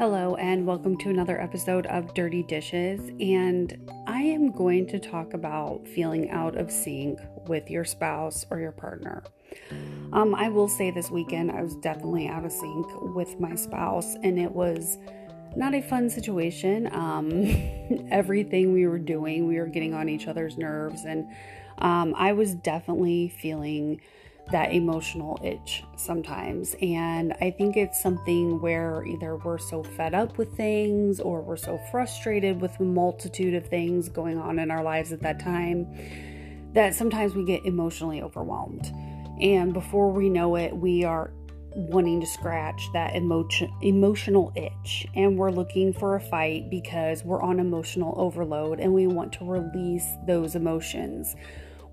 Hello, and welcome to another episode of Dirty Dishes. And I am going to talk about feeling out of sync with your spouse or your partner. Um, I will say this weekend I was definitely out of sync with my spouse, and it was not a fun situation. Um, everything we were doing, we were getting on each other's nerves, and um, I was definitely feeling that emotional itch sometimes. And I think it's something where either we're so fed up with things or we're so frustrated with a multitude of things going on in our lives at that time that sometimes we get emotionally overwhelmed. And before we know it, we are wanting to scratch that emotion emotional itch and we're looking for a fight because we're on emotional overload and we want to release those emotions.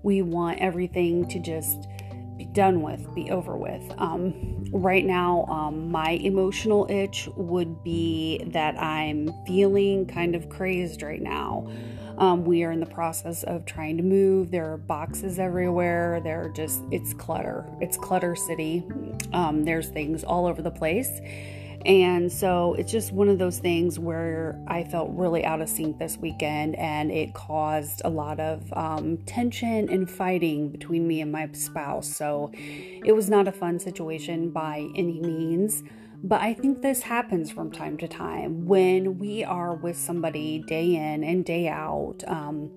We want everything to just done with, be over with. Um, right now, um, my emotional itch would be that I'm feeling kind of crazed right now. Um, we are in the process of trying to move. There are boxes everywhere. There are just, it's clutter. It's clutter city. Um, there's things all over the place. And so it's just one of those things where I felt really out of sync this weekend, and it caused a lot of um, tension and fighting between me and my spouse. So it was not a fun situation by any means. But I think this happens from time to time when we are with somebody day in and day out. Um,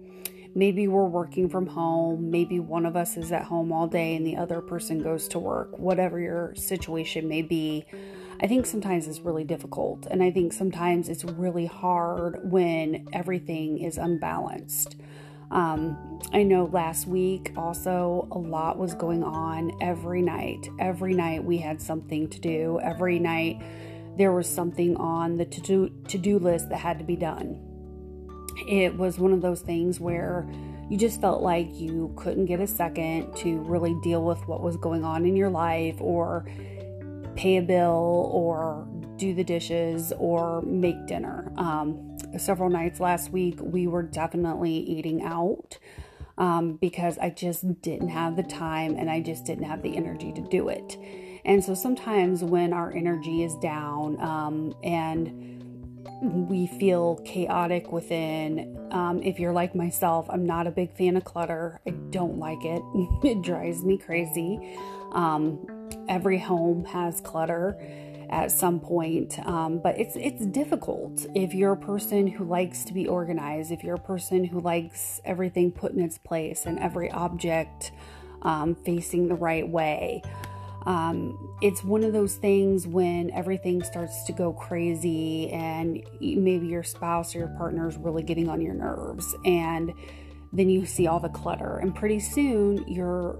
maybe we're working from home, maybe one of us is at home all day and the other person goes to work, whatever your situation may be. I think sometimes it's really difficult, and I think sometimes it's really hard when everything is unbalanced. Um, I know last week also a lot was going on every night. Every night we had something to do. Every night there was something on the to do list that had to be done. It was one of those things where you just felt like you couldn't get a second to really deal with what was going on in your life or pay a bill or do the dishes or make dinner. Um, several nights last week, we were definitely eating out um, because I just didn't have the time and I just didn't have the energy to do it. And so sometimes when our energy is down um, and we feel chaotic within. Um, if you're like myself, I'm not a big fan of clutter. I don't like it. it drives me crazy. Um, every home has clutter at some point, um, but it's it's difficult if you're a person who likes to be organized. If you're a person who likes everything put in its place and every object um, facing the right way. Um, it's one of those things when everything starts to go crazy and maybe your spouse or your partner is really getting on your nerves and then you see all the clutter and pretty soon you're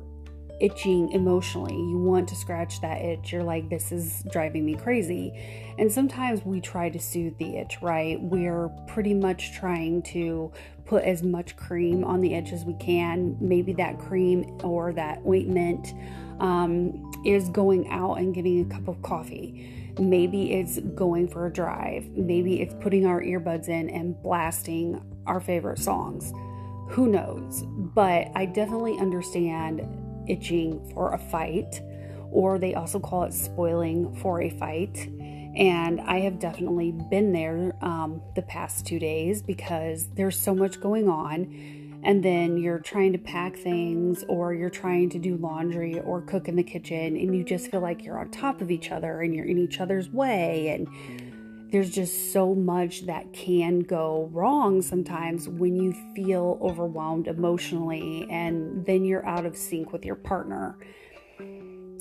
itching emotionally you want to scratch that itch you're like this is driving me crazy and sometimes we try to soothe the itch right we're pretty much trying to put as much cream on the edge as we can maybe that cream or that ointment um, is going out and getting a cup of coffee. Maybe it's going for a drive. Maybe it's putting our earbuds in and blasting our favorite songs. Who knows? But I definitely understand itching for a fight, or they also call it spoiling for a fight. And I have definitely been there um, the past two days because there's so much going on and then you're trying to pack things or you're trying to do laundry or cook in the kitchen and you just feel like you're on top of each other and you're in each other's way and there's just so much that can go wrong sometimes when you feel overwhelmed emotionally and then you're out of sync with your partner.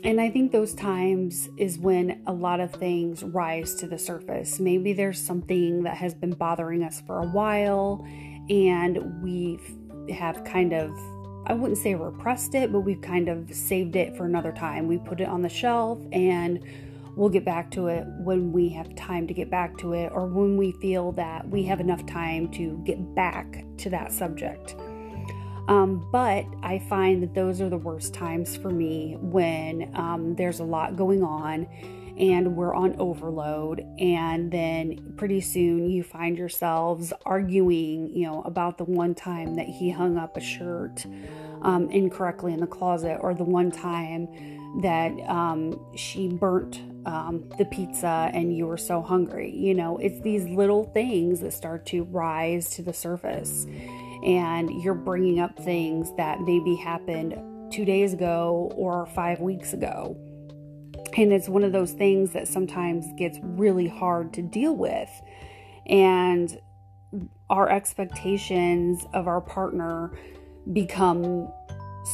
And I think those times is when a lot of things rise to the surface. Maybe there's something that has been bothering us for a while and we've have kind of I wouldn't say repressed it, but we've kind of saved it for another time. We put it on the shelf and we'll get back to it when we have time to get back to it or when we feel that we have enough time to get back to that subject. Um, but I find that those are the worst times for me when um, there's a lot going on and we're on overload and then pretty soon you find yourselves arguing you know about the one time that he hung up a shirt um, incorrectly in the closet or the one time that um, she burnt um, the pizza and you were so hungry. You know, it's these little things that start to rise to the surface. And you're bringing up things that maybe happened two days ago or five weeks ago. And it's one of those things that sometimes gets really hard to deal with. And our expectations of our partner become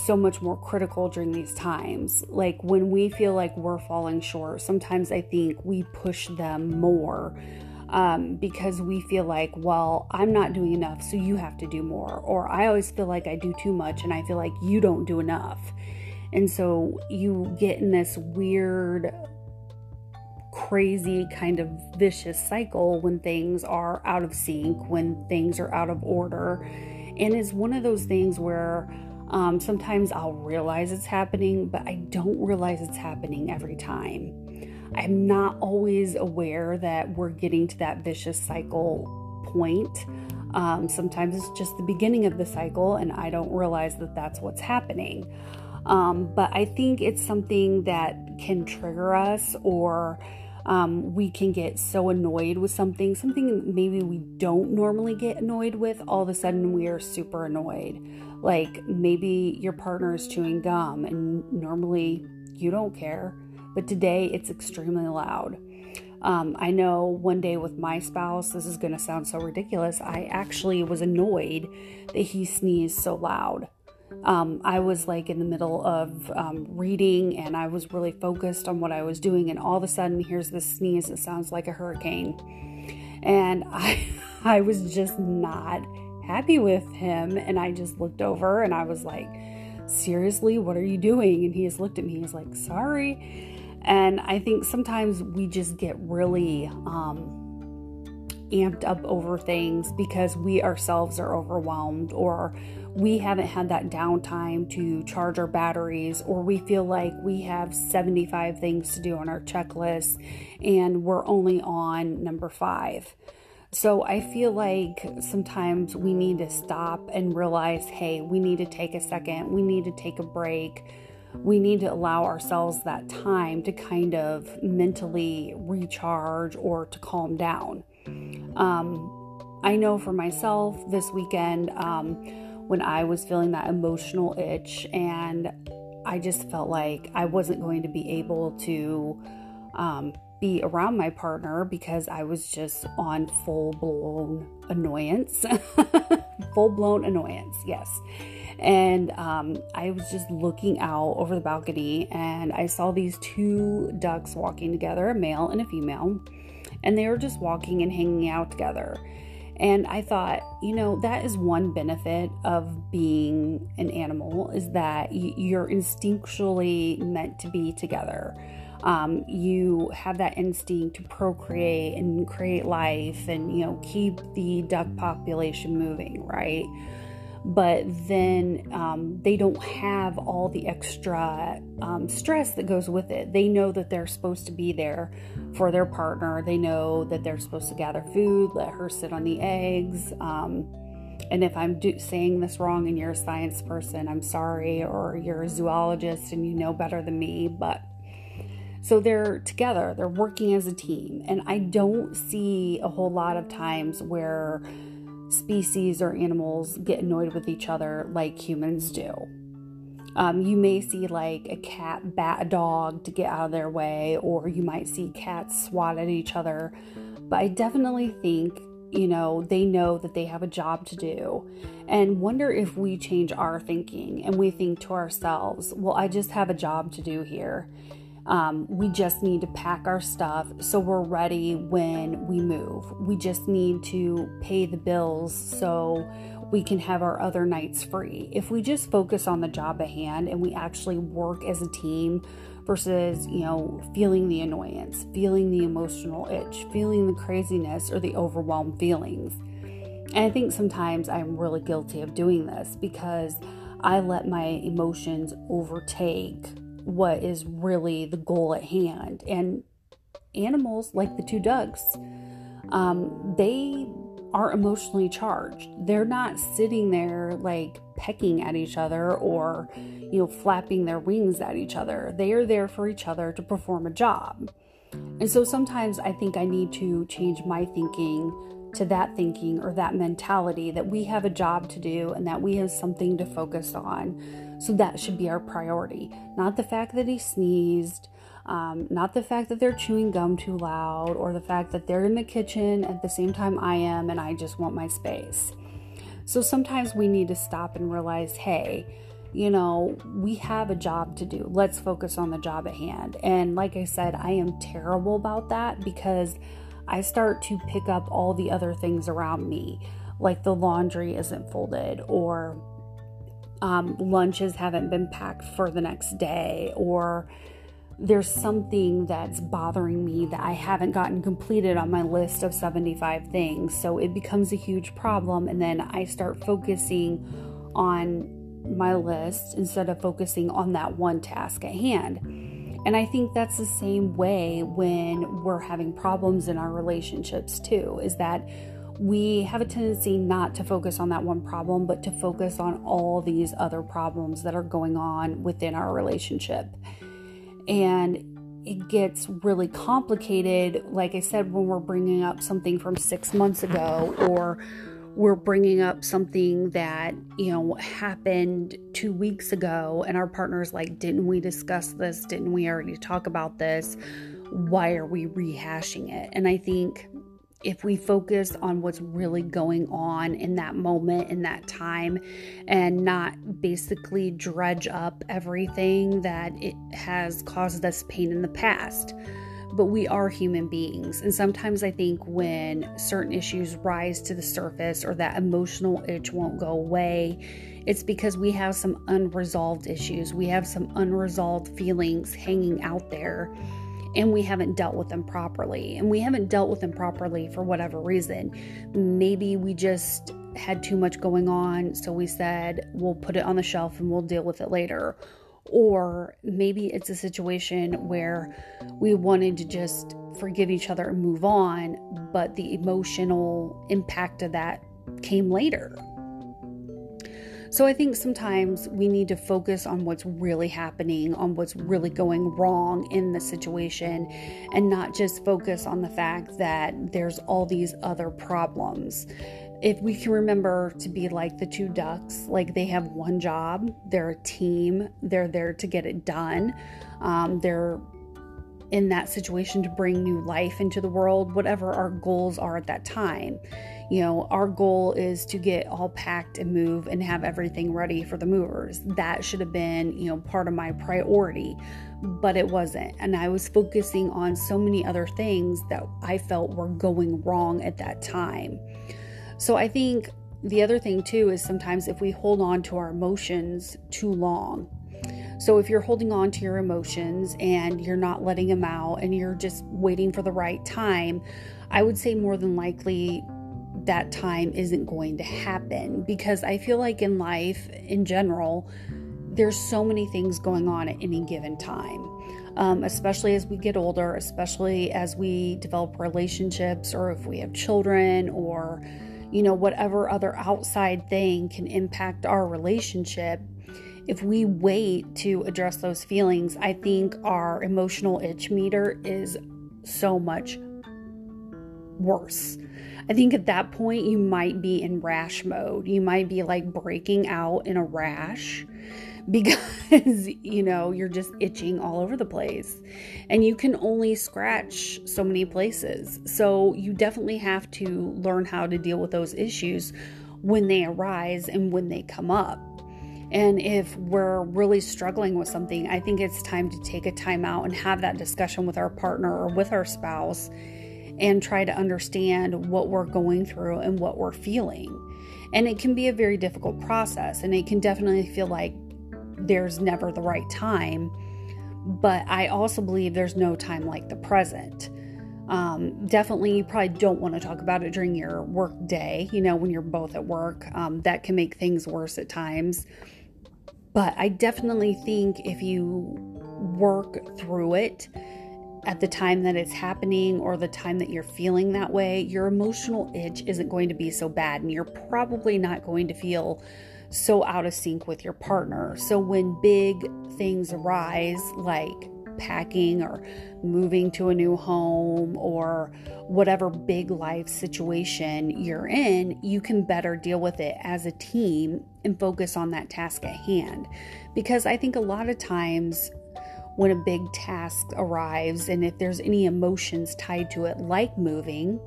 so much more critical during these times. Like when we feel like we're falling short, sometimes I think we push them more um, because we feel like, well, I'm not doing enough, so you have to do more. Or I always feel like I do too much and I feel like you don't do enough. And so you get in this weird, crazy kind of vicious cycle when things are out of sync, when things are out of order. And it's one of those things where um, sometimes I'll realize it's happening, but I don't realize it's happening every time. I'm not always aware that we're getting to that vicious cycle point. Um, sometimes it's just the beginning of the cycle, and I don't realize that that's what's happening. Um, but I think it's something that can trigger us, or um, we can get so annoyed with something, something maybe we don't normally get annoyed with. All of a sudden, we are super annoyed. Like maybe your partner is chewing gum, and normally you don't care but today it's extremely loud. Um, I know one day with my spouse, this is going to sound so ridiculous. I actually was annoyed that he sneezed so loud. Um, I was like in the middle of um, reading and I was really focused on what I was doing, and all of a sudden, here's this sneeze that sounds like a hurricane. And I, I was just not happy with him. And I just looked over and I was like, Seriously, what are you doing? And he just looked at me, he's like, Sorry. And I think sometimes we just get really um, amped up over things because we ourselves are overwhelmed or we haven't had that downtime to charge our batteries or we feel like we have 75 things to do on our checklist and we're only on number five. So I feel like sometimes we need to stop and realize hey, we need to take a second, we need to take a break we need to allow ourselves that time to kind of mentally recharge or to calm down. Um, I know for myself this weekend, um, when I was feeling that emotional itch, and I just felt like I wasn't going to be able to um, be around my partner because I was just on full blown annoyance. full blown annoyance, yes. And um, I was just looking out over the balcony and I saw these two ducks walking together, a male and a female, and they were just walking and hanging out together. And I thought, you know, that is one benefit of being an animal is that you're instinctually meant to be together. Um, you have that instinct to procreate and create life and, you know, keep the duck population moving, right? but then um, they don't have all the extra um, stress that goes with it. They know that they're supposed to be there for their partner. They know that they're supposed to gather food, let her sit on the eggs. Um, and if I'm do- saying this wrong and you're a science person, I'm sorry, or you're a zoologist and you know better than me, but so they're together, they're working as a team. And I don't see a whole lot of times where species or animals get annoyed with each other like humans do. Um, you may see like a cat bat a dog to get out of their way, or you might see cats swat at each other. But I definitely think, you know, they know that they have a job to do. And wonder if we change our thinking and we think to ourselves, well, I just have a job to do here. Um, we just need to pack our stuff so we're ready when we move. We just need to pay the bills so we can have our other nights free. If we just focus on the job at hand and we actually work as a team versus, you know, feeling the annoyance, feeling the emotional itch, feeling the craziness or the overwhelmed feelings. And I think sometimes I'm really guilty of doing this because I let my emotions overtake what is really the goal at hand. And animals, like the two ducks, um, they are emotionally charged. They're not sitting there like pecking at each other or, you know, flapping their wings at each other. They are there for each other to perform a job. And so sometimes I think I need to change my thinking to that thinking or that mentality that we have a job to do and that we have something to focus on. So that should be our priority. Not the fact that he sneezed, um, not the fact that they're chewing gum too loud or the fact that they're in the kitchen at the same time I am and I just want my space. So sometimes we need to stop and realize hey, you know, we have a job to do. Let's focus on the job at hand. And like I said, I am terrible about that because I start to pick up all the other things around me, like the laundry isn't folded or um, lunches haven't been packed for the next day or there's something that's bothering me that I haven't gotten completed on my list of 75 things. So it becomes a huge problem. And then I start focusing on my list instead of focusing on that one task at hand. And I think that's the same way when we're having problems in our relationships too, is that we have a tendency not to focus on that one problem, but to focus on all these other problems that are going on within our relationship. And it gets really complicated. Like i said when we're bringing up something from six months ago or we're bringing up something that you know happened two weeks ago and our partner's like didn't we discuss this? Didn't we already talk about this? Why are we rehashing it? And i think if we focus on what's really going on in that moment, in that time, and not basically dredge up everything that it has caused us pain in the past. But we are human beings. And sometimes I think when certain issues rise to the surface or that emotional itch won't go away, it's because we have some unresolved issues. We have some unresolved feelings hanging out there and we haven't dealt with them properly. And we haven't dealt with them properly for whatever reason. Maybe we just had too much going on, so we said we'll put it on the shelf and we'll deal with it later. Or maybe it's a situation where we wanted to just forgive each other and move on, but the emotional impact of that came later. So I think sometimes we need to focus on what's really happening, on what's really going wrong in the situation, and not just focus on the fact that there's all these other problems. If we can remember to be like the two ducks, like they have one job, they're a team, they're there to get it done, um, they're in that situation to bring new life into the world, whatever our goals are at that time you know, our goal is to get all packed and move and have everything ready for the movers. That should have been, you know, part of my priority, but it wasn't. And I was focusing on so many other things that I felt were going wrong at that time. So I think the other thing too is sometimes if we hold on to our emotions too long, so if you're holding on to your emotions and you're not letting them out and you're just waiting for the right time, I would say more than likely that time isn't going to happen because I feel like in life in general, there's so many things going on at any given time. Um, especially as we get older, especially as we develop relationships, or if we have children, or you know, whatever other outside thing can impact our relationship. If we wait to address those feelings, I think our emotional itch meter is so much worse. I think at that point you might be in rash mode. You might be like breaking out in a rash because you know you're just itching all over the place and you can only scratch so many places. So you definitely have to learn how to deal with those issues when they arise and when they come up. And if we're really struggling with something, I think it's time to take a time out and have that discussion with our partner or with our spouse and try to understand what we're going through and what we're feeling. And it can be a very difficult process, and it can definitely feel like there's never the right time. But I also believe there's no time like the present. Um, definitely, you probably don't want to talk about it during your work day, you know, when you're both at work. Um, that can make things worse at times. But I definitely think if you work through it at the time that it's happening or the time that you're feeling that way, your emotional itch isn't going to be so bad and you're probably not going to feel so out of sync with your partner. So when big things arise, like packing or moving to a new home or whatever big life situation you're in, you can better deal with it as a team and focus on that task at hand. Because I think a lot of times when a big task arrives and if there's any emotions tied to it, like moving,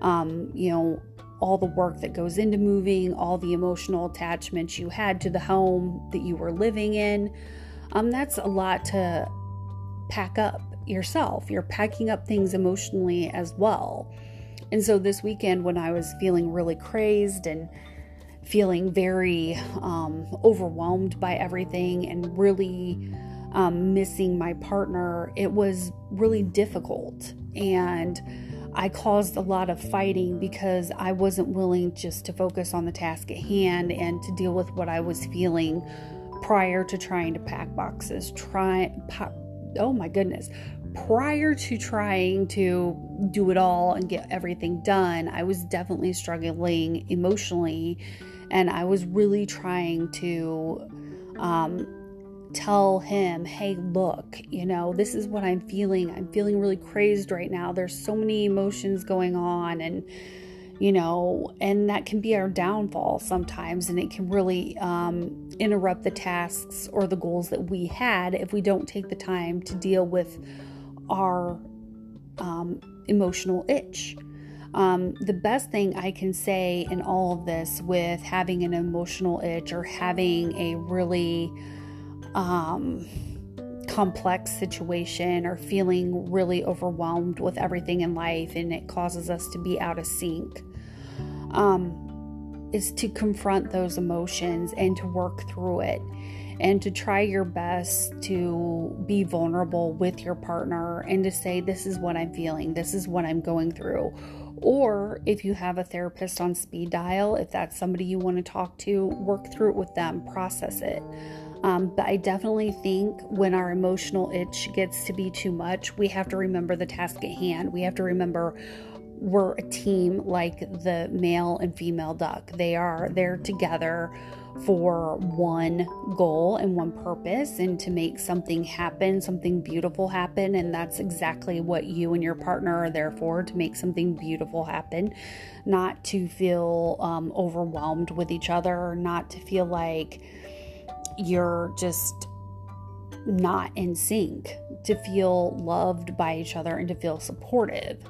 um, you know, all the work that goes into moving, all the emotional attachments you had to the home that you were living in. Um, that's a lot to pack up yourself. You're packing up things emotionally as well. And so this weekend, when I was feeling really crazed and feeling very um, overwhelmed by everything and really um, missing my partner, it was really difficult. And I caused a lot of fighting because I wasn't willing just to focus on the task at hand and to deal with what I was feeling prior to trying to pack boxes. Try, oh my goodness, prior to trying to do it all and get everything done, I was definitely struggling emotionally, and I was really trying to um, tell him, hey, look, you know, this is what I'm feeling. I'm feeling really crazed right now. There's so many emotions going on, and you know, and that can be our downfall sometimes, and it can really um, interrupt the tasks or the goals that we had if we don't take the time to deal with our um, emotional itch. Um, the best thing I can say in all of this with having an emotional itch or having a really um, complex situation or feeling really overwhelmed with everything in life and it causes us to be out of sync um, is to confront those emotions and to work through it and to try your best to be vulnerable with your partner and to say, This is what I'm feeling, this is what I'm going through. Or if you have a therapist on speed dial, if that's somebody you want to talk to, work through it with them, process it. Um, but I definitely think when our emotional itch gets to be too much, we have to remember the task at hand. We have to remember we're a team like the male and female duck. They are there together for one goal and one purpose and to make something happen, something beautiful happen. And that's exactly what you and your partner are there for to make something beautiful happen, not to feel um, overwhelmed with each other, not to feel like you're just not in sync, to feel loved by each other and to feel supportive.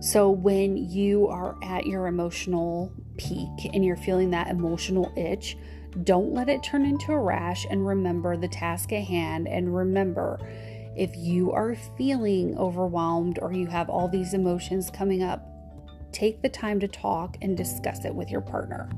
So, when you are at your emotional peak and you're feeling that emotional itch, don't let it turn into a rash and remember the task at hand. And remember, if you are feeling overwhelmed or you have all these emotions coming up, take the time to talk and discuss it with your partner.